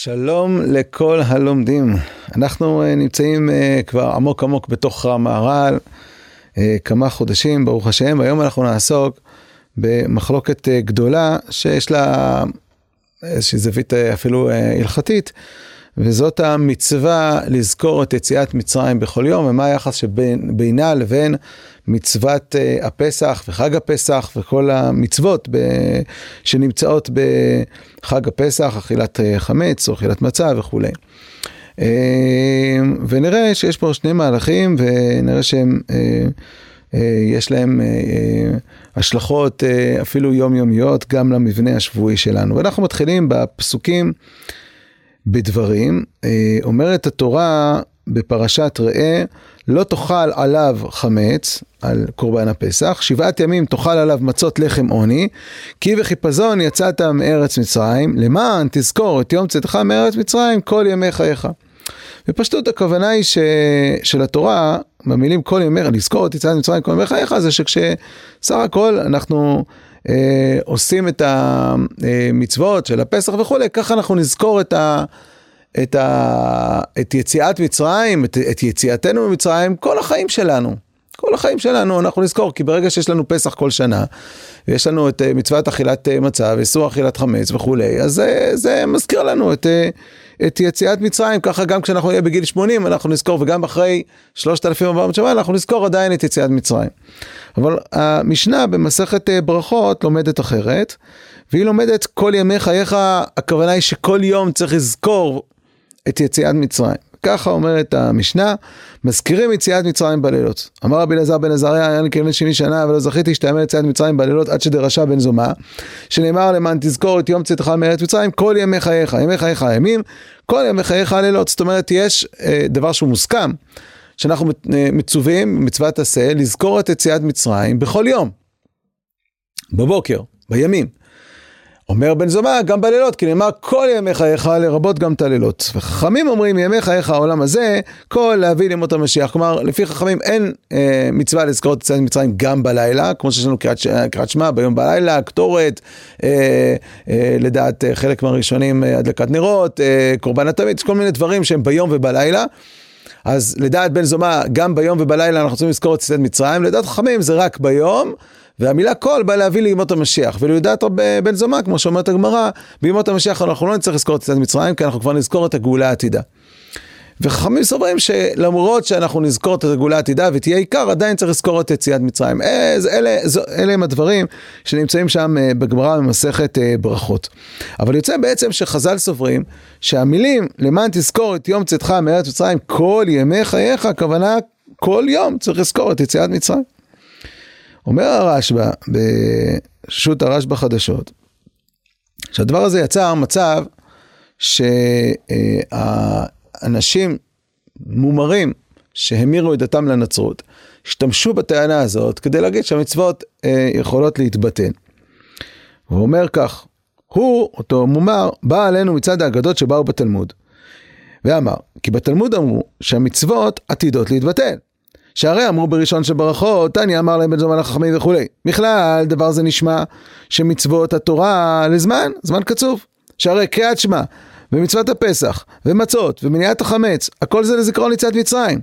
שלום לכל הלומדים. אנחנו uh, נמצאים uh, כבר עמוק עמוק בתוך המהר"ל, uh, כמה חודשים, ברוך השם, והיום אנחנו נעסוק במחלוקת גדולה שיש לה איזושהי זווית אפילו הלכתית, וזאת המצווה לזכור את יציאת מצרים בכל יום, ומה היחס שבינה לבין מצוות uh, הפסח וחג הפסח וכל המצוות ב, שנמצאות בחג הפסח, אכילת uh, חמץ או אכילת מצה וכולי. Uh, ונראה שיש פה שני מהלכים ונראה שהם... יש להם השלכות אפילו יומיומיות גם למבנה השבועי שלנו. ואנחנו מתחילים בפסוקים בדברים, אומרת התורה בפרשת ראה, לא תאכל עליו חמץ, על קורבן הפסח, שבעת ימים תאכל עליו מצות לחם עוני, כי בחיפזון יצאת מארץ מצרים, למען תזכור את יום צאתך מארץ מצרים כל ימי חייך. בפשטות הכוונה היא ש... של התורה, במילים כל ימי, לזכור את יציאת מצרים כל ימי חייך, זה שכשסך הכל אנחנו אה, עושים את המצוות של הפסח וכולי, ככה אנחנו נזכור את ה... את, ה, את יציאת מצרים, את, את יציאתנו ממצרים, כל החיים שלנו. כל החיים שלנו אנחנו נזכור, כי ברגע שיש לנו פסח כל שנה, ויש לנו את אה, מצוות אכילת אה, מצה ואיסור אכילת חמץ וכולי, אז זה, זה מזכיר לנו את, אה, את יציאת מצרים, ככה גם כשאנחנו נהיה בגיל 80 אנחנו נזכור, וגם אחרי 3,400 שנה אנחנו נזכור עדיין את יציאת מצרים. אבל המשנה במסכת ברכות לומדת אחרת, והיא לומדת כל ימי חייך, הכוונה היא שכל יום צריך לזכור את יציאת מצרים. ככה אומרת המשנה, מזכירים יציאת מצרים בלילות. אמר רבי אלעזר בן עזריה, היה לי כבן שני שנה, ולא זכיתי שתאמר יציאת מצרים בלילות עד שדרשה בן זומה, שנאמר למען תזכור את יום צאתך מארץ מצרים כל ימי חייך, ימי חייך הימים, כל ימי חייך הלילות. זאת אומרת, יש אה, דבר שהוא מוסכם, שאנחנו אה, מצווים, מצוות עשה, לזכור את יציאת מצרים בכל יום. בבוקר, בימים. אומר בן זומא גם בלילות, כי נאמר כל ימי חייך לרבות גם את הלילות. וחכמים אומרים ימי חייך העולם הזה, כל להביא לימות המשיח. כלומר, לפי חכמים אין אה, מצווה לזכור את יציאת מצרים גם בלילה, כמו שיש לנו קריאת שמע ביום בלילה, קטורת, אה, אה, לדעת אה, חלק מהראשונים אה, הדלקת נרות, אה, קורבן התמיד, כל מיני דברים שהם ביום ובלילה. אז לדעת בן זומא, גם ביום ובלילה אנחנו צריכים לזכור את יציאת מצרים, לדעת חכמים זה רק ביום. והמילה כל באה להביא לימות המשיח, וליודעת בן זומא, כמו שאומרת הגמרא, בימות המשיח אנחנו לא נצטרך לזכור את יציאת מצרים, כי אנחנו כבר נזכור את הגאולה העתידה. וחכמים סוברים שלמרות שאנחנו נזכור את הגאולה העתידה ותהיה עיקר, עדיין צריך לזכור את יציאת מצרים. אז אלה, אלה הם הדברים שנמצאים שם אה, בגמרא במסכת אה, ברכות. אבל יוצא בעצם שחז"ל סוברים שהמילים למען תזכור את יום צאתך מארץ מצרים כל ימי חייך, הכוונה כל יום צריך לזכור את יציאת מצרים. אומר הרשב"א, בשו"ת הרשב"א חדשות, שהדבר הזה יצר מצב שהאנשים מומרים שהמירו את דתם לנצרות, השתמשו בטענה הזאת כדי להגיד שהמצוות אה, יכולות להתבטל. הוא אומר כך, הוא, אותו מומר, בא עלינו מצד האגדות שבאו בתלמוד. ואמר, כי בתלמוד אמרו שהמצוות עתידות להתבטל. שהרי אמרו בראשון של ברכות, תניא אמר להם בן זמן החכמים וכולי. בכלל, דבר זה נשמע שמצוות התורה לזמן, זמן קצוב. שהרי קריאת שמע ומצוות הפסח ומצות ומניעת החמץ, הכל זה לזיכרון יציאת מצרים.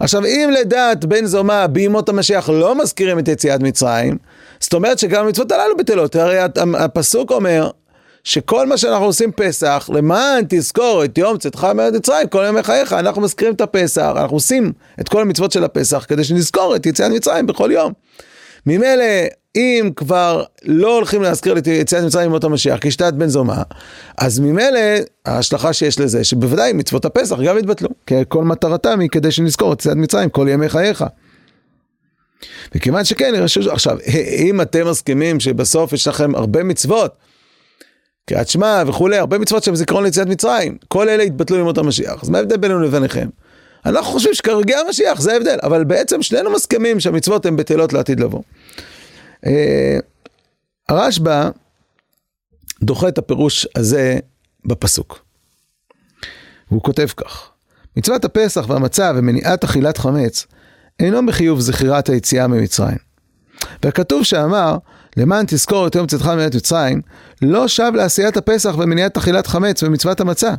עכשיו, אם לדעת בן זומא בימות המשיח לא מזכירים את יציאת מצרים, זאת אומרת שגם המצוות הללו בטלות. הרי הפסוק אומר, שכל מה שאנחנו עושים פסח, למען תזכור את יום צאתך מארץ מצרים, כל ימי חייך, אנחנו מזכירים את הפסח, אנחנו עושים את כל המצוות של הפסח כדי שנזכור את יציאת מצרים בכל יום. ממילא, אם כבר לא הולכים להזכיר את יציאת מצרים במות המשיח כשיטת בן זומא, אז ממילא ההשלכה שיש לזה, שבוודאי מצוות הפסח גם יתבטלו, כי כל מטרתם היא כדי שנזכור את יציאת מצרים כל ימי חייך. וכיוון שכן, עכשיו, אם אתם מסכימים שבסוף יש לכם הרבה מצוות, קריאת שמע וכולי, הרבה מצוות שהם זיכרון ליציאת מצרים. כל אלה התבטלו לימות המשיח. אז מה ההבדל בינינו לביניכם? אנחנו חושבים שכרגע המשיח, זה ההבדל, אבל בעצם שנינו מסכימים שהמצוות הן בטלות לעתיד לבוא. אה, הרשב"א דוחה את הפירוש הזה בפסוק. והוא כותב כך: מצוות הפסח והמצה ומניעת אכילת חמץ אינו בחיוב זכירת היציאה ממצרים. והכתוב שאמר, למען תזכור את יום צאתך מארץ מצרים, לא שב לעשיית הפסח ומניעת אכילת חמץ ומצוות המצה.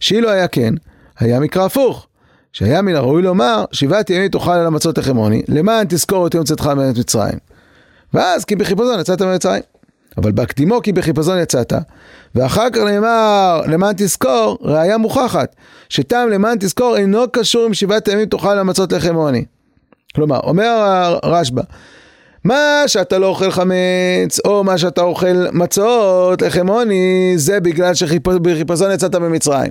שאילו היה כן, היה מקרא הפוך. שהיה מן הראוי לומר, שבעת ימים תאכל על המצות לחמוני, למען תזכור את יום צאתך מארץ מצרים. ואז כי בחיפזון יצאת ממצרים. אבל בהקדימו כי בחיפזון יצאת, ואחר כך נאמר למען תזכור, ראיה מוכחת, שטעם למען תזכור אינו קשור עם שבעת הימים תאכל למצות לחם עוני. כלומר, אומר הרשב"א, מה שאתה לא אוכל חמץ, או מה שאתה אוכל מצות, לחם עוני, זה בגלל שבחיפזון יצאת ממצרים.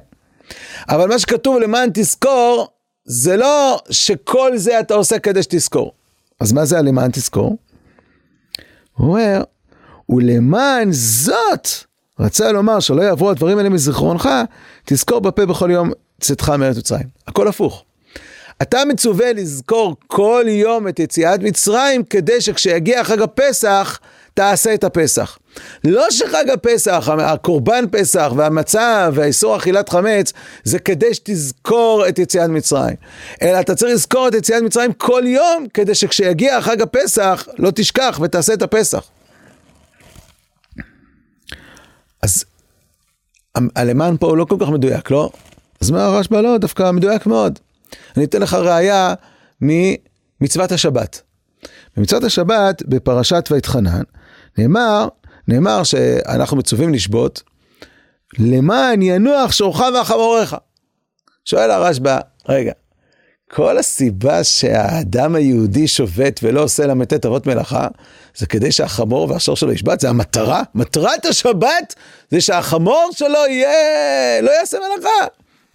אבל מה שכתוב למען תזכור, זה לא שכל זה אתה עושה כדי שתזכור. אז מה זה הלמען תזכור? הוא אומר, ולמען זאת, רצה לומר שלא יעברו הדברים האלה מזיכרונך, תזכור בפה בכל יום צאתך מארץ מצרים. הכל הפוך. אתה מצווה לזכור כל יום את יציאת מצרים, כדי שכשיגיע חג הפסח, תעשה את הפסח. לא שחג הפסח, הקורבן פסח והמצה והאיסור אכילת חמץ, זה כדי שתזכור את יציאת מצרים. אלא אתה צריך לזכור את יציאת מצרים כל יום, כדי שכשיגיע חג הפסח, לא תשכח ותעשה את הפסח. אז הלמען פה הוא לא כל כך מדויק, לא? אז מה הרשב"א לא, דווקא מדויק מאוד. אני אתן לך ראייה ממצוות השבת. במצוות השבת, בפרשת ויתחנן, נאמר, נאמר שאנחנו מצווים לשבות, למען ינוח שורך וחמוריך. שואל הרשב"א, רגע, כל הסיבה שהאדם היהודי שובת ולא עושה ל"ט אבות מלאכה, זה כדי שהחמור והשור שלו ישבת, זה המטרה. מטרת השבת זה שהחמור שלו יהיה, לא יעשה מלאכה.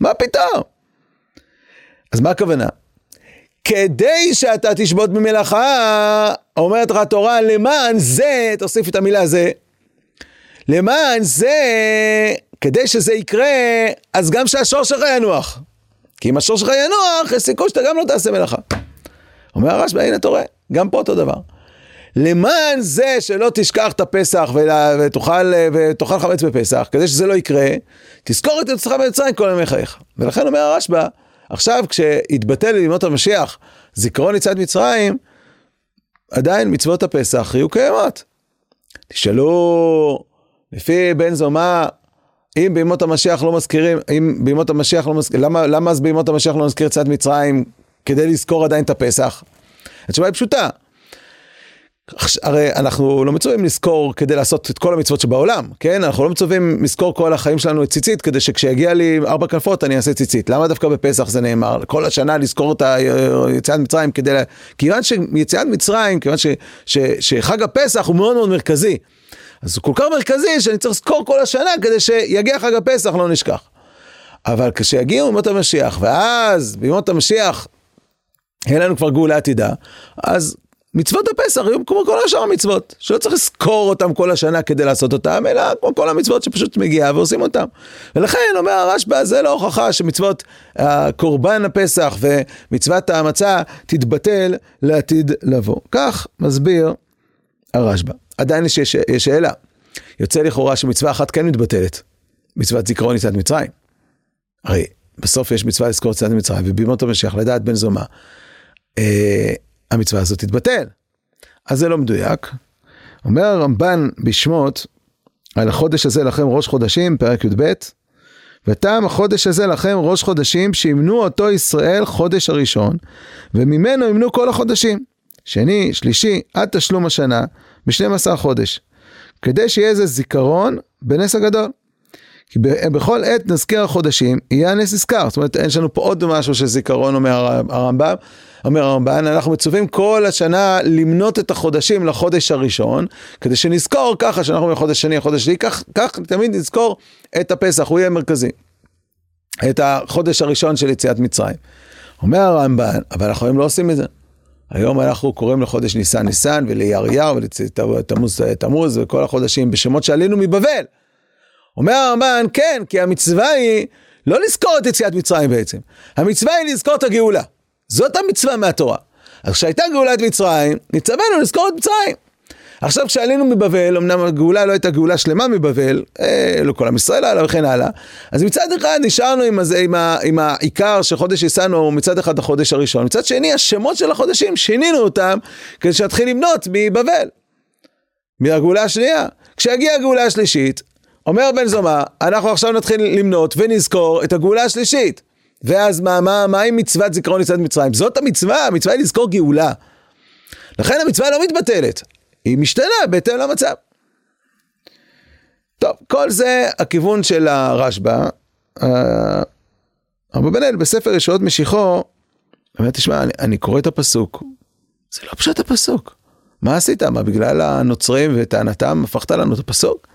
מה פתאום? אז מה הכוונה? כדי שאתה תשבות במלאכה, אומרת לך התורה, למען זה, תוסיף את המילה זה, למען זה, כדי שזה יקרה, אז גם שהשור שלך ינוח. כי אם השור שלך ינוח, יש סיכוי שאתה גם לא תעשה מלאכה. אומר הרשב"א, הנה אתה רואה, גם פה אותו דבר. למען זה שלא תשכח את הפסח ותאכל, ותאכל חמץ בפסח, כדי שזה לא יקרה, תזכור את יוצאך במצרים כל ימי חייך. ולכן אומר הרשב"א, עכשיו כשיתבטל לימות המשיח זיכרון יציאת מצרים, עדיין מצוות הפסח יהיו קיימות. תשאלו, לפי בן זומא, אם בימות המשיח לא מזכירים, אם בימות המשיח לא מזכירים, למה, למה אז בימות המשיח לא נזכיר יציאת מצרים כדי לזכור עדיין את הפסח? התשובה היא פשוטה. הרי אנחנו לא מצווים לזכור כדי לעשות את כל המצוות שבעולם, כן? אנחנו לא מצווים לזכור כל החיים שלנו את ציצית, כדי שכשיגיע לי ארבע כנפות אני אעשה ציצית. למה דווקא בפסח זה נאמר? כל השנה לזכור את יציאת מצרים כדי... לה... כיוון שיציאת מצרים, כיוון ש... ש... שחג הפסח הוא מאוד מאוד מרכזי. אז הוא כל כך מרכזי שאני צריך לזכור כל השנה כדי שיגיע חג הפסח, לא נשכח. אבל כשיגיעו ימות המשיח, ואז בימות המשיח אין לנו כבר גאולה עתידה, אז מצוות הפסח היו כמו כל השאר המצוות, שלא צריך לזכור אותם כל השנה כדי לעשות אותם, אלא כמו כל המצוות שפשוט מגיעה ועושים אותם. ולכן אומר הרשב"א, זה לא הוכחה שמצוות קורבן הפסח ומצוות המצה תתבטל לעתיד לבוא. כך מסביר הרשב"א. עדיין יש, יש, יש שאלה. יוצא לכאורה שמצווה אחת כן מתבטלת, מצוות זיכרון יציאת מצרים. הרי בסוף יש מצווה לזכור יציאת מצרים, ובימות המשיח לדעת בן זומה. המצווה הזאת תתבטל. אז זה לא מדויק. אומר הרמב"ן בשמות, על החודש הזה לכם ראש חודשים, פרק י"ב, וטעם החודש הזה לכם ראש חודשים, שימנו אותו ישראל חודש הראשון, וממנו ימנו כל החודשים. שני, שלישי, עד תשלום השנה, ב-12 חודש. כדי שיהיה איזה זיכרון בנס הגדול. כי בכל עת נזכיר החודשים, יהיה הנס נזכר. זאת אומרת, יש לנו פה עוד משהו של זיכרון, אומר הרמב"ם. אומר הרמב"ן, אנחנו מצווים כל השנה למנות את החודשים לחודש הראשון, כדי שנזכור ככה שאנחנו מחודש שני לחודש שני, כך, כך תמיד נזכור את הפסח, הוא יהיה מרכזי. את החודש הראשון של יציאת מצרים. אומר הרמב"ן, אבל אנחנו היום לא עושים את זה. היום אנחנו קוראים לחודש ניסן ניסן וליריה ולתמוז תמוז וכל החודשים בשמות שעלינו מבבל. אומר הרמב"ן, כן, כי המצווה היא לא לזכור את יציאת מצרים בעצם. המצווה היא לזכור את הגאולה. זאת המצווה מהתורה. אז כשהייתה גאולת מצרים, נצטווינו לזכור את מצרים. עכשיו כשעלינו מבבל, אמנם הגאולה לא הייתה גאולה שלמה מבבל, אה, לא כל עם ישראל הלאה וכן הלאה, אז מצד אחד נשארנו עם, הזה, עם, ה, עם העיקר שחודש ניסנו מצד אחד החודש הראשון, מצד שני השמות של החודשים שינינו אותם כדי שנתחיל למנות מבבל, מהגאולה השנייה. כשיגיע הגאולה השלישית, אומר בן זומא, אנחנו עכשיו נתחיל למנות ונזכור את הגאולה השלישית. ואז מה, מה, מה עם מצוות זיכרון יציאת מצרים? זאת המצווה, המצווה היא לזכור גאולה. לכן המצווה לא מתבטלת, היא משתנה בהתאם למצב. טוב, כל זה הכיוון של הרשב"א. אבו בן אל בספר ישועות משיחו, אומר, תשמע, אני, אני קורא את הפסוק, זה לא פשוט הפסוק. מה עשית? מה, בגלל הנוצרים וטענתם הפכת לנו את הפסוק?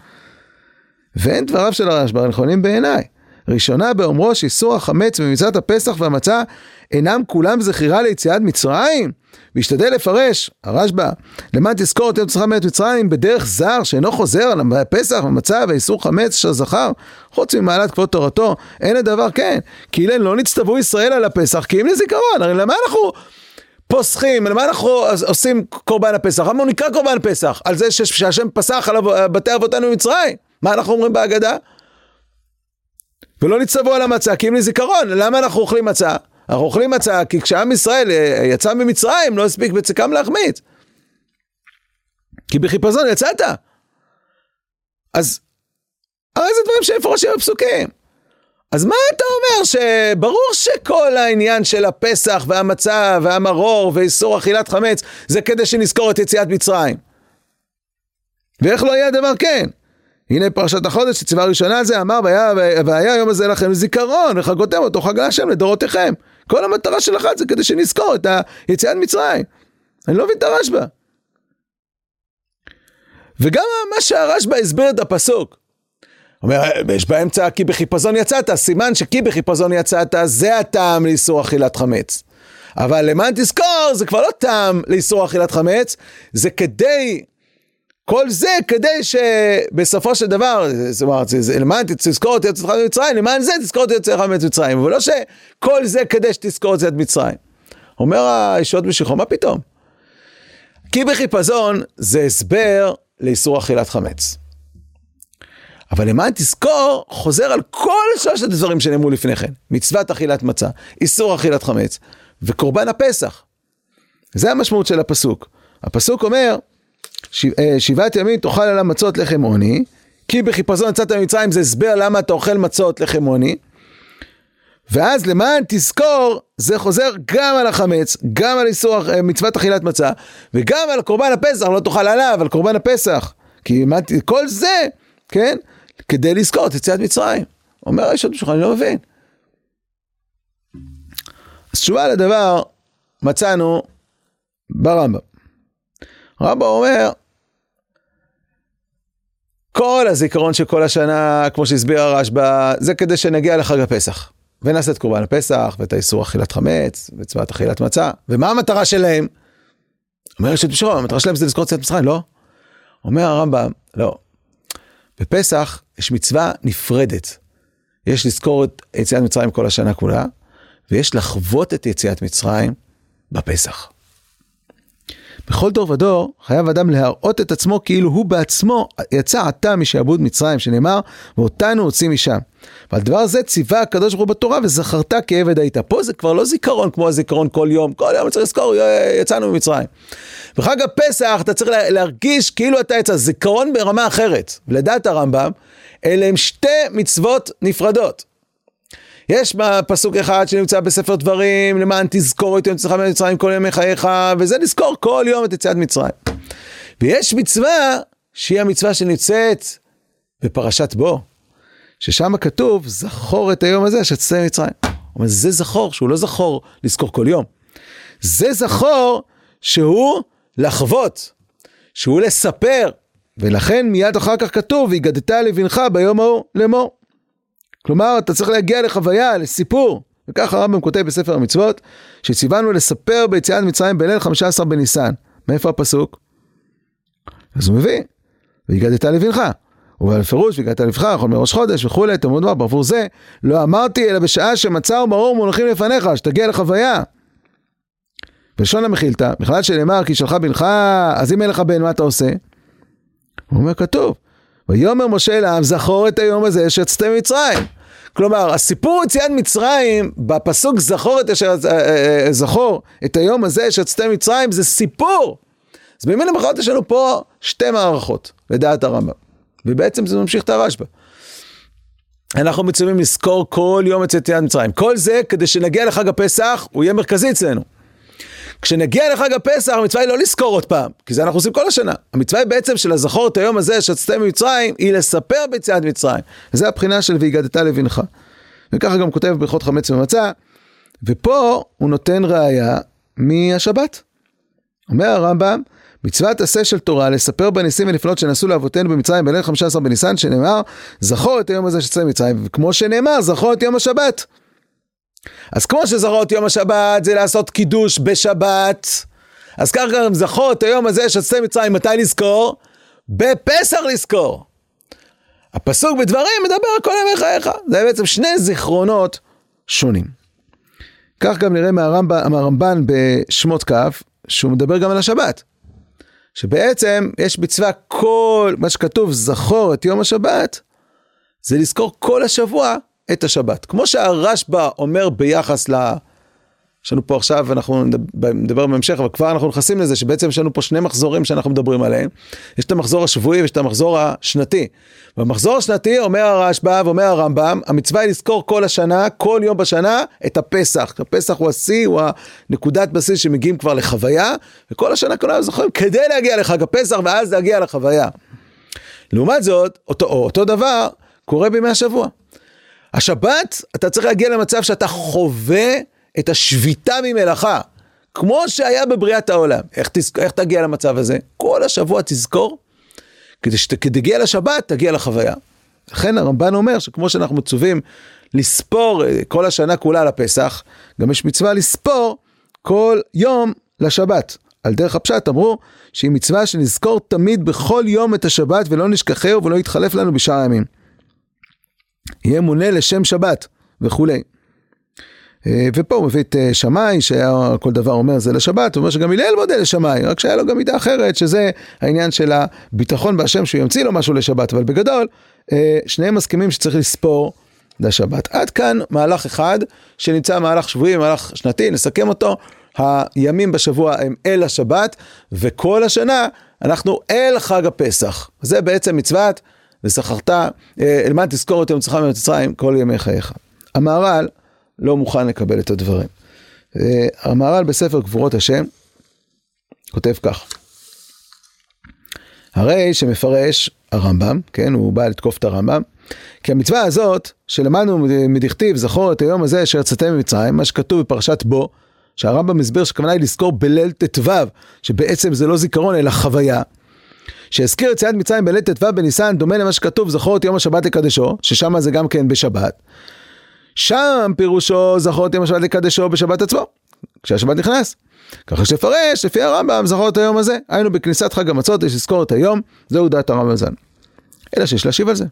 ואין דבריו של הרשב"א נכונים בעיניי. ראשונה באומרו שאיסור החמץ במצוות הפסח והמצה אינם כולם זכירה ליציאת מצרים? והשתדל לפרש, הרשב"א, למען תזכור את יום צריכה מארץ מצרים בדרך זר שאינו חוזר על הפסח והמצה והאיסור חמץ אשר זכר, חוץ ממעלת כבוד תורתו, אין הדבר כן, כי אילן לא נצטוו ישראל על הפסח כי אם לזיכרון, הרי למה אנחנו פוסחים, למה אנחנו עושים קורבן הפסח? למה הוא נקרא קורבן פסח? על זה שהשם פסח על בתי אבותינו במצרים? מה אנחנו אומרים בהגדה? ולא נצטוו על המצה כי אם לזיכרון, למה אנחנו אוכלים מצה? אנחנו אוכלים מצה כי כשעם ישראל אה, יצא ממצרים לא הספיק בצקם להחמיץ. כי בחיפזון יצאת. אז הרי זה דברים שמפורשים בפסוקים. אז מה אתה אומר שברור שכל העניין של הפסח והמצה והמרור ואיסור אכילת חמץ זה כדי שנזכור את יציאת מצרים. ואיך לא יהיה הדבר כן? הנה פרשת החודש, שציווה ראשונה על זה, אמר והיה, והיה היום הזה לכם זיכרון, וחגותם אותו חג להשם לדורותיכם. כל המטרה של אחד זה כדי שנזכור את היציאת מצרים. אני לא מבין את הרשב"א. וגם מה שהרשב"א הסביר את הפסוק. אומר, יש באמצע כי בחיפזון יצאת, סימן שכי בחיפזון יצאת זה הטעם לאיסור אכילת חמץ. אבל למען תזכור, זה כבר לא טעם לאיסור אכילת חמץ, זה כדי כל זה כדי שבסופו של דבר, זאת אומרת, למען תזכור את יציאתך ממצרים, למען זה תזכור את יציאתך ממצרים, אבל לא שכל זה כדי שתזכור את יציאת מצרים. אומר הישועות משיחו, מה פתאום? כי בחיפזון זה הסבר לאיסור אכילת חמץ. אבל למען תזכור, חוזר על כל שלושת הדברים שנאמרו לפני כן. מצוות אכילת מצה, איסור אכילת חמץ, וקורבן הפסח. זה המשמעות של הפסוק. הפסוק אומר, שבעת ימים תאכל על המצות לחם עוני, כי בחיפזון יצאת ממצרים זה הסבר למה אתה אוכל מצות לחם עוני. ואז למען תזכור, זה חוזר גם על החמץ, גם על איסור אה, מצוות אכילת מצה, וגם על קורבן הפסח, לא תאכל עליו, על קורבן הפסח. כי כל זה, כן, כדי לזכור את יציאת מצרים. אומר עוד בשולחן, אני לא מבין. אז תשובה לדבר מצאנו ברמב"ם. רמב"ם אומר, כל הזיכרון של כל השנה, כמו שהסביר הרשב"א, זה כדי שנגיע לחג הפסח. ונעשה את קורבן הפסח, ואת האיסור אכילת חמץ, וצבעת אכילת מצה. ומה המטרה שלהם? אומר יש את בשרו, המטרה שלהם זה לזכור את מצרים, לא? אומר הרמב"ם, לא. בפסח יש מצווה נפרדת. יש לזכור את יציאת מצרים כל השנה כולה, ויש לחוות את יציאת מצרים בפסח. בכל דור ודור חייב אדם להראות את עצמו כאילו הוא בעצמו יצא עתה משעבוד מצרים, שנאמר, ואותנו הוציא משם. ועל דבר זה ציווה הקדוש ברוך הוא בתורה, וזכרת כעבד היית. פה זה כבר לא זיכרון כמו הזיכרון כל יום, כל יום צריך לזכור, יצאנו ממצרים. בחג הפסח אתה צריך להרגיש כאילו אתה יצא, זיכרון ברמה אחרת. ולדעת הרמב"ם, אלה הם שתי מצוות נפרדות. יש פסוק אחד שנמצא בספר דברים, למען תזכור את יום צאתך ממצרים כל ימי חייך, וזה לזכור כל יום את יציאת מצרים. ויש מצווה שהיא המצווה שנמצאת בפרשת בו, ששם כתוב, זכור את היום הזה שתצא ממצרים. אבל זה זכור, שהוא לא זכור לזכור כל יום. זה זכור שהוא לחוות, שהוא לספר, ולכן מיד אחר כך כתוב, והגדת לבנך ביום ההוא לאמור. כלומר, אתה צריך להגיע לחוויה, לסיפור. וככה הרמב"ם כותב בספר המצוות, שציוונו לספר ביציאת מצרים בליל 15 בניסן. מאיפה הפסוק? אז הוא מביא, והגדת לבנך. ובפירוש, והגעת לבך, יכול מראש חודש וכולי, תלמוד דבר, בעבור זה, לא אמרתי אלא בשעה שמצה ומרור מונחים לפניך, שתגיע לחוויה. בלשון המחילתא, בכלל שנאמר כי שלחה בנך, אז אם אין לך בן, מה אתה עושה? הוא אומר, כתוב, ויאמר משה לעם, זכור את היום הזה שיצאתם ממצרים. כלומר, הסיפור יציאת מצרים, בפסוק זכור את, אשר, אה, אה, אה, זכור את היום הזה שיצאתם ממצרים, זה סיפור. אז במילים אחרות יש לנו פה שתי מערכות, לדעת הרמב"ם. ובעצם זה ממשיך את הרשב"א. אנחנו מצווים לזכור כל יום את יציאת מצרים. כל זה כדי שנגיע לחג הפסח, הוא יהיה מרכזי אצלנו. כשנגיע לחג הפסח, המצווה היא לא לזכור עוד פעם, כי זה אנחנו עושים כל השנה. המצווה היא בעצם של הזכור את היום הזה שיצאתם ממצרים, היא לספר ביציאת מצרים. וזה הבחינה של והגדת לבנך. וככה גם כותב ברכות חמץ ומצה, ופה הוא נותן ראיה מהשבת. אומר הרמב"ם, מצוות עשה של תורה לספר בניסים ונפלאות שנעשו לאבותינו במצרים בליל 15 בניסן שנאמר זכור את היום הזה שיצא ממצרים וכמו שנאמר זכור את יום השבת. אז כמו שזכור את יום השבת זה לעשות קידוש בשבת אז ככה גם זכור את היום הזה שיצא מצרים מתי לזכור? בפסח לזכור. הפסוק בדברים מדבר כל ימי חייך זה בעצם שני זיכרונות שונים. כך גם נראה מהרמב"ן, מהרמב"ן בשמות כ' שהוא מדבר גם על השבת. שבעצם יש מצווה כל מה שכתוב זכור את יום השבת, זה לזכור כל השבוע את השבת. כמו שהרשב"א אומר ביחס ל... יש לנו פה עכשיו, אנחנו נדבר בהמשך, אבל כבר אנחנו נכנסים לזה שבעצם יש לנו פה שני מחזורים שאנחנו מדברים עליהם. יש את המחזור השבועי ויש את המחזור השנתי. במחזור השנתי אומר הרשב"א ואומר הרמב"ם, המצווה היא לזכור כל השנה, כל יום בשנה, את הפסח. הפסח הוא השיא, הוא הנקודת בסיס שמגיעים כבר לחוויה, וכל השנה כולנו זוכרים כדי להגיע לחג הפסח ואז להגיע לחוויה. לעומת זאת, אותו, אותו דבר קורה בימי השבוע. השבת, אתה צריך להגיע למצב שאתה חווה את השביתה ממלאכה, כמו שהיה בבריאת העולם. איך, תזכ... איך תגיע למצב הזה? כל השבוע תזכור, כדי שתגיע לשבת, תגיע לחוויה. לכן הרמב"ן אומר שכמו שאנחנו מצווים לספור אה, כל השנה כולה לפסח, גם יש מצווה לספור כל יום לשבת. על דרך הפשט אמרו שהיא מצווה שנזכור תמיד בכל יום את השבת ולא נשכחהו ולא יתחלף לנו בשאר הימים. יהיה מונה לשם שבת וכולי. אה, ופה הוא מביא את אה, שמאי, שהיה כל דבר אומר זה לשבת, הוא אומר שגם הלל מודה לשמאי, רק שהיה לו גם מידה אחרת, שזה העניין של הביטחון בהשם שהוא ימציא לו משהו לשבת, אבל בגדול, אה, שניהם מסכימים שצריך לספור לשבת. עד כאן מהלך אחד, שנמצא מהלך שבועי, מהלך שנתי, נסכם אותו. הימים בשבוע הם אל השבת, וכל השנה אנחנו אל חג הפסח. זה בעצם מצוות, וזכרת, אלמד תזכור את יום צחם ממצרים כל ימי חייך. המהר"ל, לא מוכן לקבל את הדברים. המהר"ל בספר גבורות השם כותב כך: הרי שמפרש הרמב"ם, כן, הוא בא לתקוף את הרמב"ם, כי המצווה הזאת שלמדנו מדכתיב זכור את היום הזה אשר יצאתם ממצרים, מה שכתוב בפרשת בו, שהרמב"ם מסביר שכוונה היא לזכור בליל ט"ו, שבעצם זה לא זיכרון אלא חוויה. שהזכיר יציאת מצרים בליל ט"ו בניסן דומה למה שכתוב זכור את יום השבת לקדשו, ששם זה גם כן בשבת. שם פירושו זכור את יום השבת לקדשו בשבת עצמו, כשהשבת נכנס. ככה שפרש, לפי הרמב"ם, זכור את היום הזה. היינו בכניסת חג המצות, יש לזכור את היום, זהו דעת הרמב"ם ז"ל. אלא שיש להשיב על זה.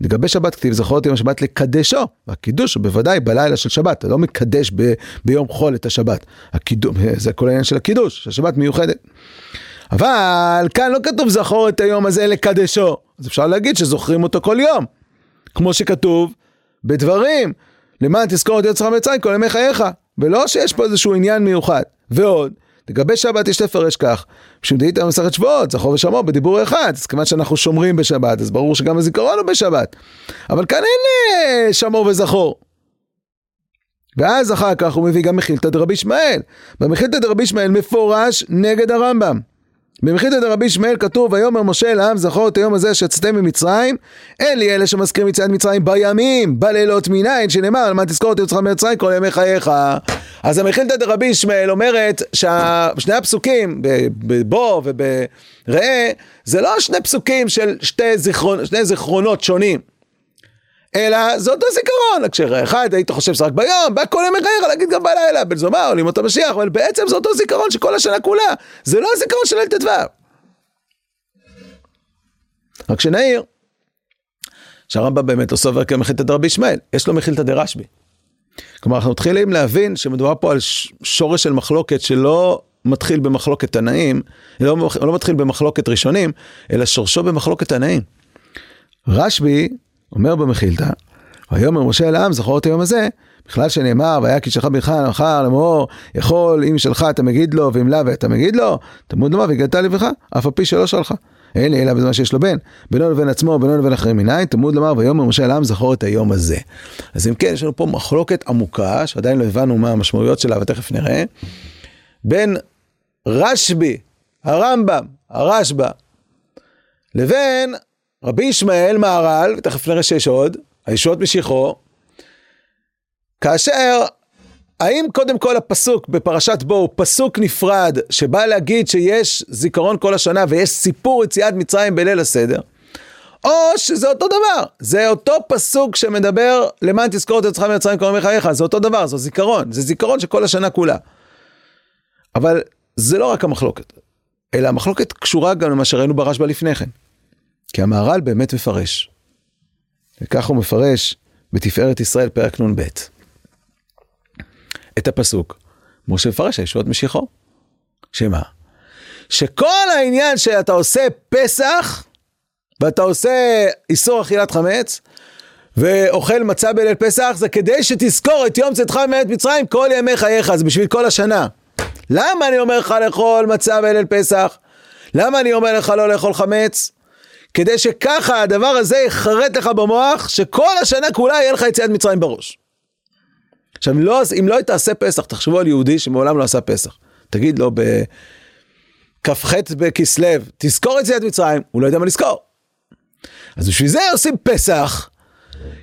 לגבי שבת כתיב זכור את יום השבת לקדשו, והקידוש הוא בוודאי בלילה של שבת, אתה לא מקדש ב, ביום חול את השבת. הקידוש, זה כל העניין של הקידוש, שהשבת מיוחדת. אבל כאן לא כתוב זכור את היום הזה לקדשו, אז אפשר להגיד שזוכרים אותו כל יום. כמו שכתוב בדברים, למען תזכור את יצחק מצרים כל ימי חייך, ולא שיש פה איזשהו עניין מיוחד. ועוד, לגבי שבת יש לפרש כך, כשמדעית במסכת שבועות, זכור ושמור בדיבור אחד, אז כיוון שאנחנו שומרים בשבת, אז ברור שגם הזיכרון הוא בשבת. אבל כאן אין אה, שמור וזכור. ואז אחר כך הוא מביא גם מחילתא דרבי ישמעאל. במחילתא דרבי ישמעאל מפורש נגד הרמב"ם. במחילתא דרבי ישמעאל כתוב, ויאמר משה אל העם זכור את היום הזה שיצאתם ממצרים, אין לי אלה שמזכירים יציאת מצרים בימים, בלילות מניין, שנאמר, על מה תזכור את יוצאך ממצרים כל ימי חייך. אז המחילתא דרבי ישמעאל אומרת ששני הפסוקים, בבוא ובראה, זה לא שני פסוקים של שתי, זיכרון, שני זיכרונות שונים. אלא זה אותו זיכרון, כשאחד היית חושב שזה רק ביום, בא כל ימי חייך להגיד גם בלילה, בן זומא, עולים אותו משיח, אבל בעצם זה אותו זיכרון שכל השנה כולה, זה לא הזיכרון של ליל ט"ו. רק שנעיר, שהרמב"ם באמת עושה עובר כמחילתא דרבי ישמעאל, יש לו מחילתא דרשב"י. כלומר, אנחנו מתחילים להבין שמדובר פה על שורש של מחלוקת שלא מתחיל במחלוקת תנאים, לא, לא מתחיל במחלוקת ראשונים, אלא שורשו במחלוקת תנאים. רשב"י אומר במחילתא, ויאמר משה אל העם זכור את היום הזה, בכלל שנאמר, והיה כי שלך בנך מחר לאמור, יכול אם שלך אתה מגיד לו, ואם לאו אתה מגיד לו, תמוד לומר והגדת לבך, אף על שלא שלך. אין לי אלא בזמן שיש לו בן, בינו לבין עצמו, בינו לבין אחרים מנין, תמוד לומר ויאמר משה לעם זכור את היום הזה. אז אם כן, יש לנו פה מחלוקת עמוקה, שעדיין לא הבנו מה המשמעויות שלה, ותכף נראה, בין רשב"י, הרמב"ם, הרשב"א, לבין רבי ישמעאל מהר"ל, ותכף נראה שיש עוד, הישועות משיחו, כאשר, האם קודם כל הפסוק בפרשת בו הוא פסוק נפרד, שבא להגיד שיש זיכרון כל השנה ויש סיפור יציאת מצרים בליל הסדר, או שזה אותו דבר, זה אותו פסוק שמדבר למען תזכור את עצמך ממצרים כל ימי חייך, זה אותו דבר, זה זיכרון, זה זיכרון של כל השנה כולה. אבל זה לא רק המחלוקת, אלא המחלוקת קשורה גם למה שראינו ברשב"א לפני כן. כי המהר"ל באמת מפרש. וכך הוא מפרש בתפארת ישראל פרק נ"ב. את הפסוק, כמו שמפרש הישועות משיחו. שמה? שכל העניין שאתה עושה פסח, ואתה עושה איסור אכילת חמץ, ואוכל מצה בליל פסח, זה כדי שתזכור את יום צאתך מארץ מצרים כל ימי חייך, זה בשביל כל השנה. למה אני אומר לך לאכול מצה בליל פסח? למה אני אומר לך לא לאכול חמץ? כדי שככה הדבר הזה יחרט לך במוח, שכל השנה כולה יהיה לך יציאת מצרים בראש. עכשיו, לא, אם לא תעשה פסח, תחשבו על יהודי שמעולם לא עשה פסח. תגיד לו בכ"ח בכסלו, תזכור יציאת מצרים, הוא לא יודע מה לזכור. אז בשביל זה עושים פסח,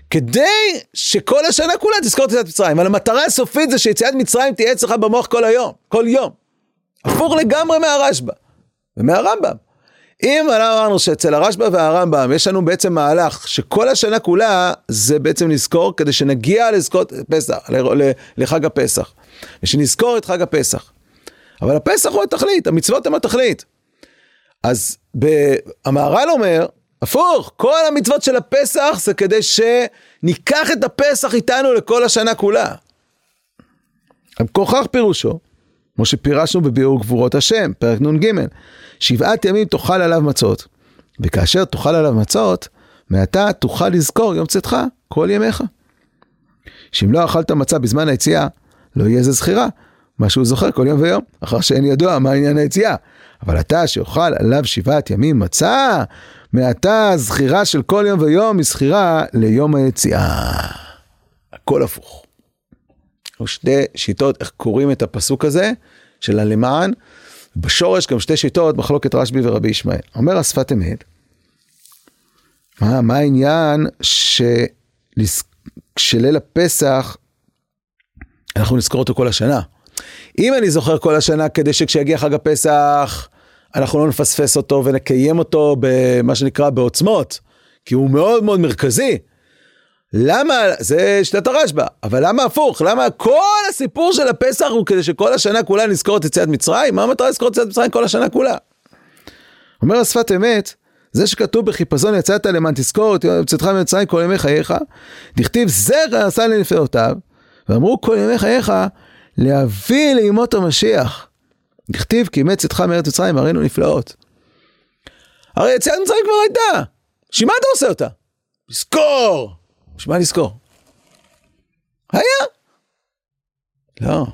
כדי שכל השנה כולה תזכור את יציאת מצרים. אבל המטרה הסופית זה שיציאת מצרים תהיה אצלך במוח כל היום, כל יום. הפוך לגמרי מהרשב"א ומהרמב"ם. אם אמרנו שאצל הרשב"א והרמב"ם יש לנו בעצם מהלך שכל השנה כולה זה בעצם לזכור כדי שנגיע לזכות פסח, לחג הפסח, ושנזכור את חג הפסח. אבל הפסח הוא התכלית, המצוות הן התכלית. אז המהר"ל אומר, הפוך, כל המצוות של הפסח זה כדי שניקח את הפסח איתנו לכל השנה כולה. כוכך פירושו, כמו שפירשנו בביאור גבורות השם, פרק נ"ג, שבעת ימים תאכל עליו מצות, וכאשר תאכל עליו מצות, מעתה תוכל לזכור יום צאתך כל ימיך. שאם לא אכלת מצה בזמן היציאה, לא יהיה זה זכירה, מה שהוא זוכר כל יום ויום, אחר שאין ידוע מה עניין היציאה. אבל אתה שאוכל עליו שבעת ימים מצה, מעתה זכירה של כל יום ויום היא זכירה ליום היציאה. הכל הפוך. שתי שיטות איך קוראים את הפסוק הזה של הלמען. בשורש גם שתי שיטות, מחלוקת רשב"י ורבי ישמעאל. אומר השפת אמת, מה, מה העניין שליל הפסח, אנחנו נזכור אותו כל השנה. אם אני זוכר כל השנה כדי שכשיגיע חג הפסח, אנחנו לא נפספס אותו ונקיים אותו במה שנקרא בעוצמות, כי הוא מאוד מאוד מרכזי. למה, זה שיטת הרשב"א, אבל למה הפוך? למה כל הסיפור של הפסח הוא כדי שכל השנה כולה נזכור את יציאת מצרים? מה המטרה לזכור את יציאת מצרים כל השנה כולה? אומר השפת אמת, זה שכתוב בחיפזון יצאת למען תזכור את יציאתך ממצרים כל ימי חייך, דכתיב זרע עשה לנפלאותיו, ואמרו כל ימי חייך להביא לימות המשיח. דכתיב כי אימץ צאתך מארץ מצרים הראינו נפלאות. הרי יציאת מצרים כבר הייתה, בשביל מה אתה עושה אותה? לזכור! בשביל מה לזכור? היה. לא.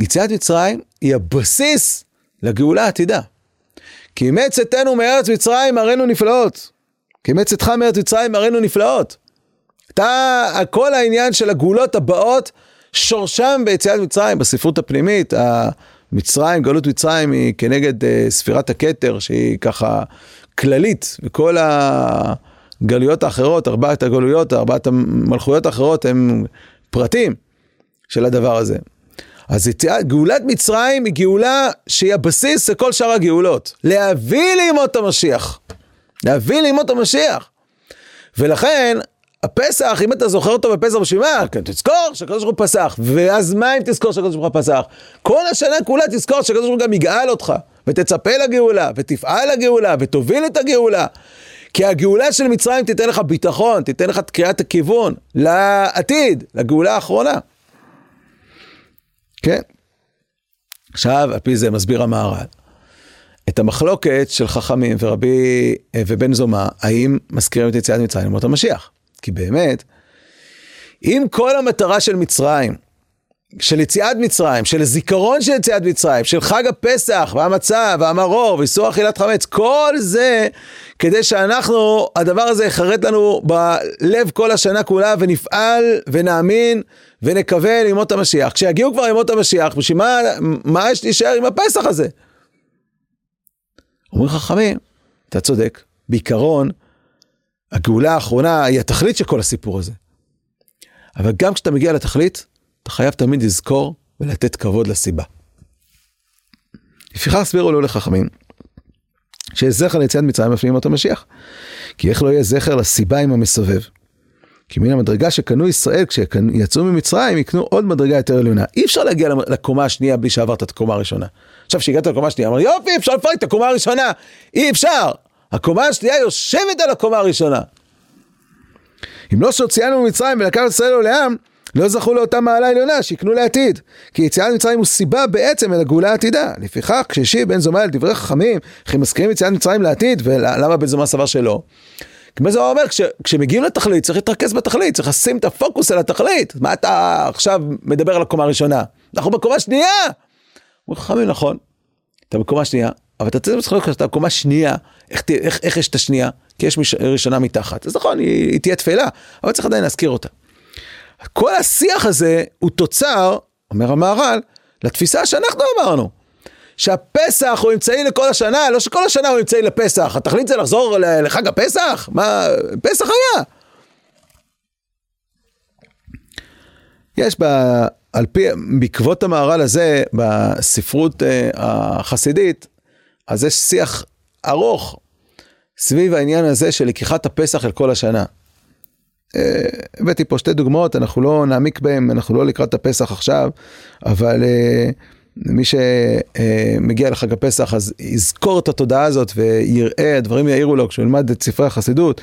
יציאת מצרים היא הבסיס לגאולה העתידה. כי אימץ צאתנו מארץ מצרים הראינו נפלאות. כי אימץ צאתך מארץ מצרים הראינו נפלאות. אתה, כל העניין של הגאולות הבאות, שורשם ביציאת מצרים, בספרות הפנימית, מצרים, גלות מצרים היא כנגד uh, ספירת הכתר, שהיא ככה כללית, וכל הגלויות האחרות, ארבעת הגלויות, ארבעת המלכויות האחרות, הם פרטים של הדבר הזה. אז גאולת מצרים היא גאולה שהיא הבסיס לכל שאר הגאולות. להביא לימות המשיח. להביא לימות המשיח. ולכן, הפסח, אם אתה זוכר אותו בפסח בשביל? כן, תזכור שהקדוש ברוך הוא פסח. ואז מה אם תזכור שהקדוש ברוך הוא פסח? כל השנה כולה תזכור שהקדוש ברוך הוא גם יגאל אותך. ותצפה לגאולה, ותפעל לגאולה, ותוביל את הגאולה. כי הגאולה של מצרים תיתן לך ביטחון, תיתן לך את קריאת הכיוון לעתיד, לגאולה האחרונה. כן. עכשיו, על פי זה מסביר המהר"ל. את המחלוקת של חכמים ורבי ובן זומא, האם מזכירים את יציאת מצרים למות המשיח? כי באמת, אם כל המטרה של מצרים, של יציאת מצרים, של הזיכרון של יציאת מצרים, של חג הפסח והמצה והמרור ואיסור אכילת חמץ, כל זה כדי שאנחנו, הדבר הזה יחרט לנו בלב כל השנה כולה ונפעל ונאמין ונקווה לימות המשיח. כשיגיעו כבר ימות המשיח, בשביל מה, מה יש להישאר עם הפסח הזה? אומרים חכמים, אתה צודק, בעיקרון, הגאולה האחרונה היא התכלית של כל הסיפור הזה. אבל גם כשאתה מגיע לתכלית, אתה חייב תמיד לזכור ולתת כבוד לסיבה. לפיכך הסבירו לו לחכמים, שיש זכר ליציאת מצרים לפני ימות המשיח. כי איך לא יהיה זכר לסיבה עם המסובב? כי מן המדרגה שקנו ישראל כשיצאו ממצרים יקנו עוד מדרגה יותר עליונה. אי אפשר להגיע לקומה השנייה בלי שעברת את הקומה הראשונה. עכשיו כשהגעת לקומה השנייה, אמר יופי אפשר לפרק את הקומה הראשונה. אי אפשר. הקומה השנייה יושבת על הקומה הראשונה. אם לא שהוציאנו ממצרים ולקח ישראל לעולם, לא זכו לאותה מעלה עליונה שיקנו לעתיד. כי יציאת מצרים הוא סיבה בעצם אל הגאולה העתידה. לפיכך, כשהשיב בן זומא אל דברי חכמים, הם מזכירים יציאת מצרים לעתיד, ולמה בן זומא סבר שלא? כי בן זומא אומר, כש, כשמגיעים לתכלית, צריך להתרכז בתכלית, צריך לשים את הפוקוס על התכלית. מה אתה עכשיו מדבר על הקומה הראשונה? אנחנו בקומה שנייה! אומרים חכמים, נכון, אתה בקומה שנייה, אבל אתה צריך לזכור שאתה בקומה שנייה, איך, איך, איך יש את השנייה? כי יש ראשונה מתחת. אז נכון, היא, היא תהיה תפלה, אבל צריך עדיין להזכיר אותה. כל השיח הזה הוא תוצר, אומר המהר"ל, לתפיסה שאנחנו אמרנו. שהפסח הוא אמצעי לכל השנה, לא שכל השנה הוא אמצעי לפסח. התכלית זה לחזור לחג הפסח? מה, פסח היה. יש ב... על פי, בעקבות המהר"ל הזה, בספרות אה, החסידית, אז יש שיח ארוך סביב העניין הזה של לקיחת הפסח אל כל השנה. אה, הבאתי פה שתי דוגמאות, אנחנו לא נעמיק בהן, אנחנו לא לקראת הפסח עכשיו, אבל אה, מי שמגיע לחג הפסח אז יזכור את התודעה הזאת ויראה, הדברים יאירו לו כשהוא ילמד את ספרי החסידות.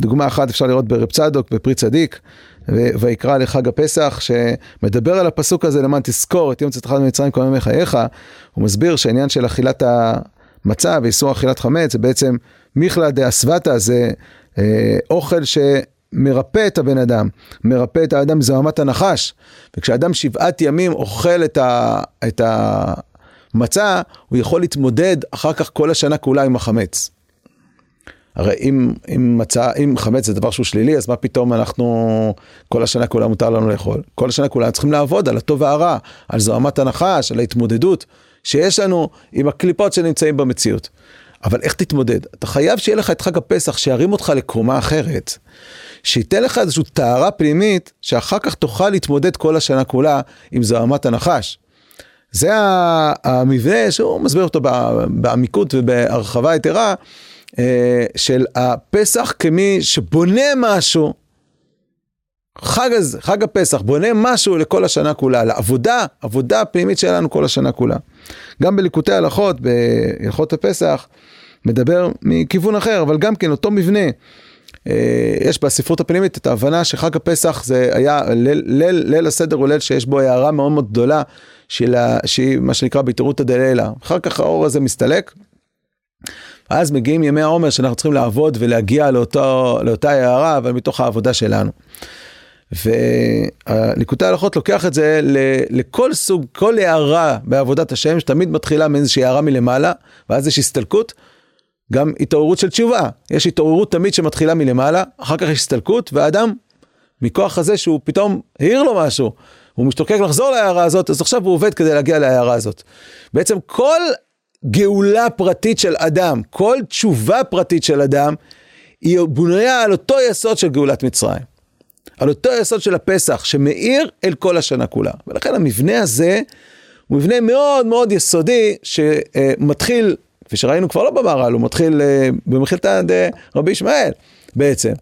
דוגמה אחת אפשר לראות ברב צדוק, בפרי צדיק, ויקרא לחג הפסח, שמדבר על הפסוק הזה למען תזכור את יום צאתך ממצרים כל ימי חייך, הוא מסביר שהעניין של אכילת המצה ואיסור אכילת חמץ זה בעצם מיכלה דה אסוותא, זה אה, אוכל ש... מרפא את הבן אדם, מרפא את האדם מזוהמת הנחש. וכשאדם שבעת ימים אוכל את, ה, את המצה, הוא יכול להתמודד אחר כך כל השנה כולה עם החמץ. הרי אם, אם מצה, אם חמץ זה דבר שהוא שלילי, אז מה פתאום אנחנו, כל השנה כולה מותר לנו לאכול. כל השנה כולה צריכים לעבוד על הטוב והרע, על זוהמת הנחש, על ההתמודדות שיש לנו עם הקליפות שנמצאים במציאות. אבל איך תתמודד? אתה חייב שיהיה לך את חג הפסח שירים אותך לקומה אחרת. שייתן לך איזושהי טהרה פנימית, שאחר כך תוכל להתמודד כל השנה כולה עם זוהמת הנחש. זה המבנה שהוא מסביר אותו בעמיקות ובהרחבה יתרה, אה, של הפסח כמי שבונה משהו, חג הזה, חג הפסח, בונה משהו לכל השנה כולה, לעבודה, עבודה פנימית שלנו כל השנה כולה. גם בליקוטי הלכות, בהלכות הפסח, מדבר מכיוון אחר, אבל גם כן אותו מבנה. אה, יש בספרות הפנימית את ההבנה שחג הפסח זה היה ליל, ליל, ליל הסדר הוא ליל שיש בו הערה מאוד מאוד גדולה של, שהיא מה שנקרא בהתעוררותא דלילה. אחר כך האור הזה מסתלק. אז מגיעים ימי העומר שאנחנו צריכים לעבוד ולהגיע לאותו, לאותה הערה אבל מתוך העבודה שלנו. וליקוטי ההלכות לוקח את זה לכל סוג, כל הערה בעבודת השם שתמיד מתחילה מאיזושהי הערה מלמעלה ואז יש הסתלקות גם התעוררות של תשובה. יש התעוררות תמיד שמתחילה מלמעלה, אחר כך יש הסתלקות, והאדם, מכוח הזה שהוא פתאום העיר לו משהו, הוא משתוקק לחזור להערה הזאת, אז עכשיו הוא עובד כדי להגיע להערה הזאת. בעצם כל גאולה פרטית של אדם, כל תשובה פרטית של אדם, היא בנויה על אותו יסוד של גאולת מצרים. על אותו יסוד של הפסח, שמאיר אל כל השנה כולה. ולכן המבנה הזה הוא מבנה מאוד מאוד יסודי, שמתחיל כפי שראינו כבר לא במהר"ל, הוא מתחיל uh, במחילתא דרבי ישמעאל בעצם.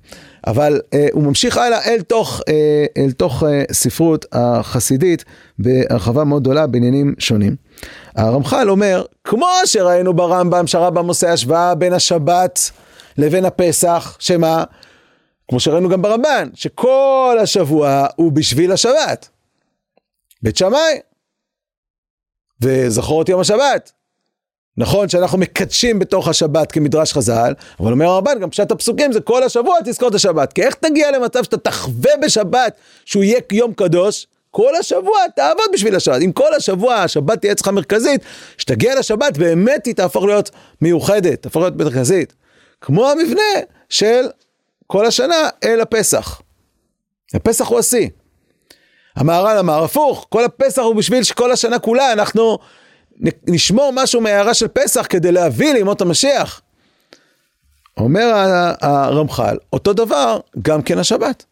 אבל uh, הוא ממשיך הלאה אל תוך, uh, אל תוך uh, ספרות החסידית בהרחבה מאוד גדולה בעניינים שונים. הרמח"ל אומר, כמו שראינו ברמב"ם, שהרמב"ם עושה השוואה בין השבת לבין הפסח, שמה? כמו שראינו גם ברמב"ן, שכל השבוע הוא בשביל השבת. בית שמאי. וזכור את יום השבת. נכון שאנחנו מקדשים בתוך השבת כמדרש חז"ל, אבל אומר הרמב"ן, גם פשט הפסוקים זה כל השבוע תזכור את השבת. כי איך תגיע למצב שאתה תחווה בשבת שהוא יהיה יום קדוש? כל השבוע תעבוד בשביל השבת. אם כל השבוע השבת תהיה אצלך מרכזית, כשתגיע לשבת באמת היא תהפוך להיות מיוחדת, תהפוך להיות מרכזית. כמו המבנה של כל השנה אל הפסח. הפסח הוא השיא. המהר"ל אמר הפוך, כל הפסח הוא בשביל שכל השנה כולה אנחנו נשמור משהו מהערה של פסח כדי להביא לימות המשיח. אומר הרמח"ל, אותו דבר גם כן השבת.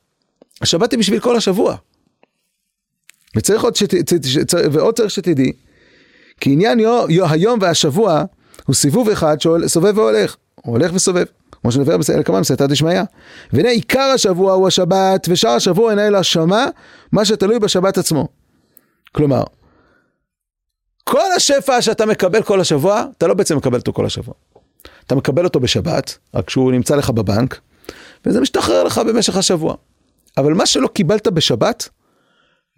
השבת היא בשביל כל השבוע. וצריך עוד, שת, ועוד צריך שתדעי, כי עניין יו, יו, היום והשבוע הוא סיבוב אחד שסובב והולך, הוא הולך וסובב. כמו בסדר כמה בסייעתא דשמיא. והנה עיקר השבוע הוא השבת, ושאר השבוע אינה אלא השמה, מה שתלוי בשבת עצמו. כלומר, כל השפע שאתה מקבל כל השבוע, אתה לא בעצם מקבל אותו כל השבוע. אתה מקבל אותו בשבת, רק כשהוא נמצא לך בבנק, וזה משתחרר לך במשך השבוע. אבל מה שלא קיבלת בשבת,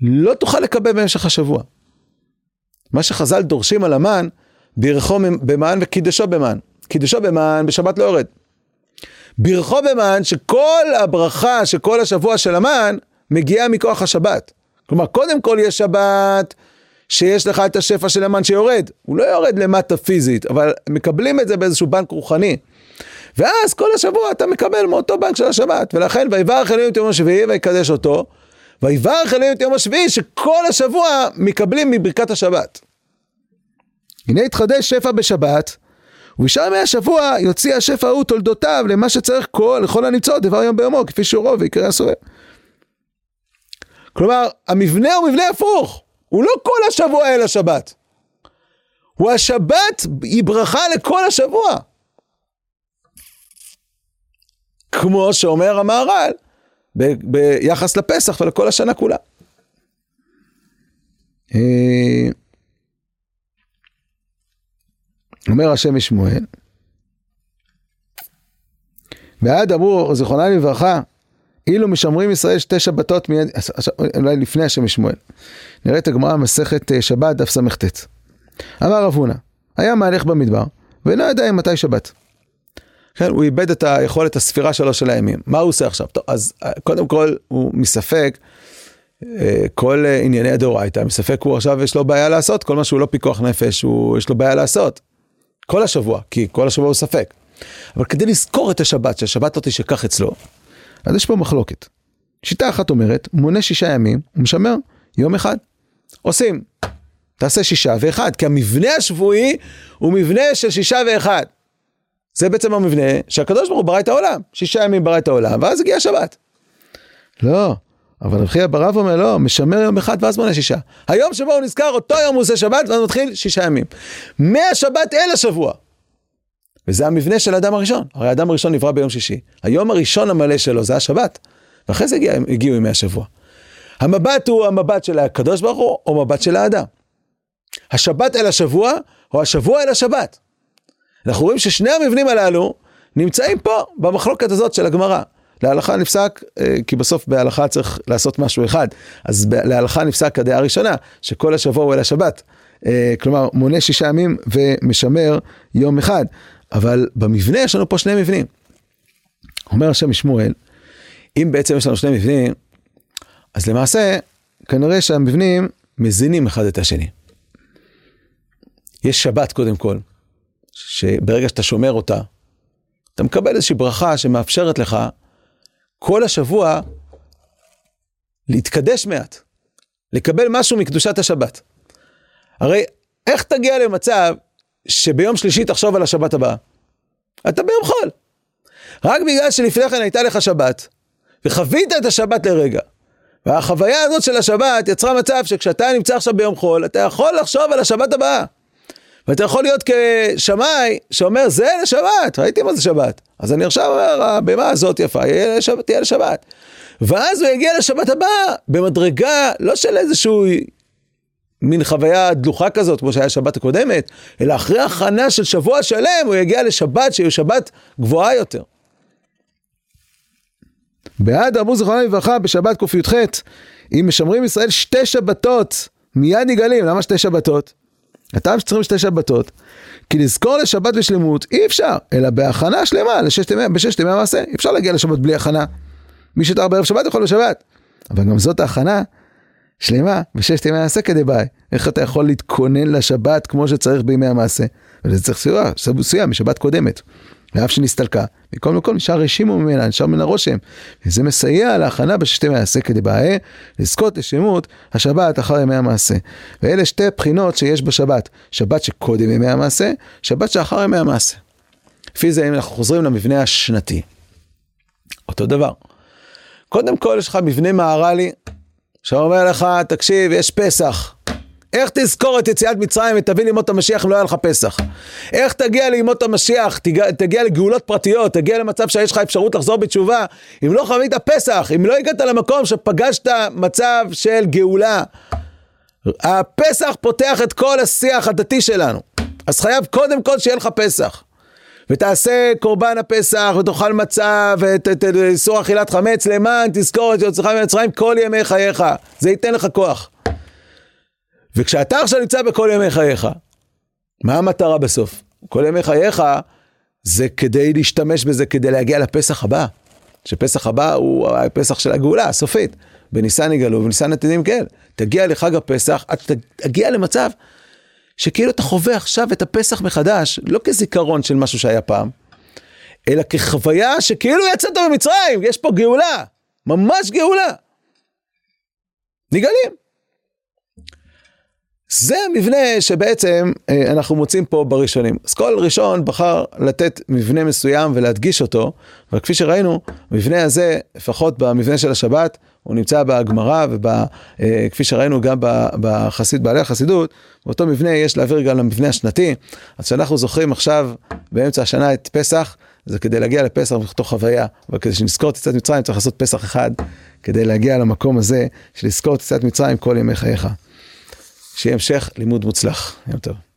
לא תוכל לקבל במשך השבוע. מה שחז"ל דורשים על המן, בירכו במן וקידשו במן. קידשו במן בשבת לא יורד. בירכו במן שכל הברכה של כל השבוע של המן מגיעה מכוח השבת. כלומר, קודם כל יש שבת שיש לך את השפע של המן שיורד. הוא לא יורד למטה פיזית, אבל מקבלים את זה באיזשהו בנק רוחני. ואז כל השבוע אתה מקבל מאותו בנק של השבת. ולכן ויברך אלוהים את יום השביעי ויקדש אותו. ויברך אלוהים את יום השביעי שכל השבוע מקבלים מברכת השבת. הנה התחדש שפע בשבת. ובשאר ימי השבוע יוציא השפע ההוא תולדותיו למה שצריך כל, לכל הנמצאות דבר יום ביומו, כפי שהוא רוב ויקרא הסובב. כלומר, המבנה הוא מבנה הפוך, הוא לא כל השבוע אל השבת. הוא השבת היא ברכה לכל השבוע. כמו שאומר המהר"ל ב- ביחס לפסח ולכל השנה כולה. אה, אומר השם משמואל, ועד אמרו, זיכרונה לברכה, אילו משמרים ישראל שתי שבתות מיד, אולי לפני השם משמואל. נראה את הגמרא מסכת אה, שבת, דף סט. אמר רב הונא, היה מהלך במדבר, ולא ידע מתי שבת. כן, הוא איבד את היכולת הספירה שלו של הימים. מה הוא עושה עכשיו? טוב, אז אה, קודם כל, הוא מספק אה, כל ענייני הדאורייתא, מספק הוא עכשיו יש לו בעיה לעשות, כל מה שהוא לא פיקוח נפש, הוא, יש לו בעיה לעשות. כל השבוע, כי כל השבוע הוא ספק. אבל כדי לזכור את השבת, שהשבת לא תשכח אצלו, אז יש פה מחלוקת. שיטה אחת אומרת, מונה שישה ימים, הוא משמר יום אחד. עושים, תעשה שישה ואחד, כי המבנה השבועי הוא מבנה של שישה ואחד. זה בעצם המבנה שהקדוש ברוך הוא ברא את העולם, שישה ימים ברא את העולם, ואז הגיע השבת. לא, אבל רבי ברב אומר לא, משמר יום אחד ואז מונה שישה. היום שבו הוא נזכר, אותו יום הוא עושה שבת ואז מתחיל שישה ימים. מהשבת אל השבוע. וזה המבנה של האדם הראשון. הרי האדם הראשון נברא ביום שישי. היום הראשון המלא שלו זה השבת. ואחרי זה הגיע, הגיעו ימי השבוע. המבט הוא המבט של הקדוש ברוך הוא או מבט של האדם. השבת אל השבוע או השבוע אל השבת. אנחנו רואים ששני המבנים הללו נמצאים פה במחלוקת הזאת של הגמרא. להלכה נפסק, אה, כי בסוף בהלכה צריך לעשות משהו אחד, אז להלכה נפסק הדעה הראשונה, שכל השבוע הוא אל השבת. אה, כלומר, מונה שישה ימים ומשמר יום אחד. אבל במבנה יש לנו פה שני מבנים. אומר השם משמואל, אם בעצם יש לנו שני מבנים, אז למעשה, כנראה שהמבנים מזינים אחד את השני. יש שבת קודם כל, שברגע שאתה שומר אותה, אתה מקבל איזושהי ברכה שמאפשרת לך כל השבוע להתקדש מעט, לקבל משהו מקדושת השבת. הרי איך תגיע למצב שביום שלישי תחשוב על השבת הבאה? אתה ביום חול. רק בגלל שלפני כן הייתה לך שבת, וחווית את השבת לרגע, והחוויה הזאת של השבת יצרה מצב שכשאתה נמצא עכשיו ביום חול, אתה יכול לחשוב על השבת הבאה. ואתה יכול להיות כשמאי שאומר זה לשבת, ראיתי מה זה שבת. אז אני עכשיו אומר, הבמה הזאת יפה, תהיה לשבת. ואז הוא יגיע לשבת הבאה במדרגה לא של איזשהו מין חוויה דלוחה כזאת, כמו שהיה שבת הקודמת, אלא אחרי הכנה של שבוע שלם, הוא יגיע לשבת שהיא שבת גבוהה יותר. בעד אמרו זכרונה לברכה בשבת קי"ח, אם משמרים ישראל שתי שבתות, מיד נגאלים, למה שתי שבתות? הטעם שצריכים שתי שבתות, כי לזכור לשבת בשלמות אי אפשר, אלא בהכנה שלמה לששת ימי, בששת ימי המעשה, אי אפשר להגיע לשבת בלי הכנה. מי שתר בערב שבת יכול בשבת, אבל גם זאת ההכנה שלמה בששת ימי המעשה כדי ביי. איך אתה יכול להתכונן לשבת כמו שצריך בימי המעשה? וזה צריך סיוע, סיוע משבת קודמת. ואף שנסתלקה, מכל מקום נשאר רשימו ממנה, נשאר מן הרושם. וזה מסייע להכנה בששת ימי המעשה כדי בעיה, לזכות לשלמות השבת אחר ימי המעשה. ואלה שתי בחינות שיש בשבת, שבת שקודם ימי המעשה, שבת שאחר ימי המעשה. לפי זה אם אנחנו חוזרים למבנה השנתי. אותו דבר. קודם כל יש לך מבנה מהר"לי, שאומר לך, תקשיב, יש פסח. איך תזכור את יציאת מצרים ותביא לימות המשיח אם לא היה לך פסח? איך תגיע לימות המשיח, תגיע, תגיע לגאולות פרטיות, תגיע למצב שיש לך אפשרות לחזור בתשובה, אם לא חווית פסח, אם לא הגעת למקום שפגשת מצב של גאולה. הפסח פותח את כל השיח הדתי שלנו, אז חייב קודם כל שיהיה לך פסח. ותעשה קורבן הפסח, ותאכל מצה, ותאסור אכילת חמץ, למען תזכור את יוצאך ממצרים כל ימי חייך. זה ייתן לך כוח. וכשאתה עכשיו נמצא בכל ימי חייך, מה המטרה בסוף? כל ימי חייך זה כדי להשתמש בזה, כדי להגיע לפסח הבא. שפסח הבא הוא הפסח של הגאולה הסופית. בניסן יגאלו ובניסן עתידים כן. תגיע לחג הפסח, אתה תגיע למצב שכאילו אתה חווה עכשיו את הפסח מחדש, לא כזיכרון של משהו שהיה פעם, אלא כחוויה שכאילו יצאת במצרים, יש פה גאולה, ממש גאולה. נגאלים. זה המבנה שבעצם אה, אנחנו מוצאים פה בראשונים. אז כל ראשון בחר לתת מבנה מסוים ולהדגיש אותו, אבל כפי שראינו, המבנה הזה, לפחות במבנה של השבת, הוא נמצא בגמרא וכפי אה, שראינו גם בחסיד, בעלי החסידות, באותו מבנה יש להעביר גם למבנה השנתי. אז כשאנחנו זוכרים עכשיו באמצע השנה את פסח, זה כדי להגיע לפסח בתוך חוויה, אבל כדי שנזכור את יציאת מצרים צריך לעשות פסח אחד, כדי להגיע למקום הזה של לזכור את יציאת מצרים כל ימי חייך. שיהיה המשך לימוד מוצלח. יום טוב.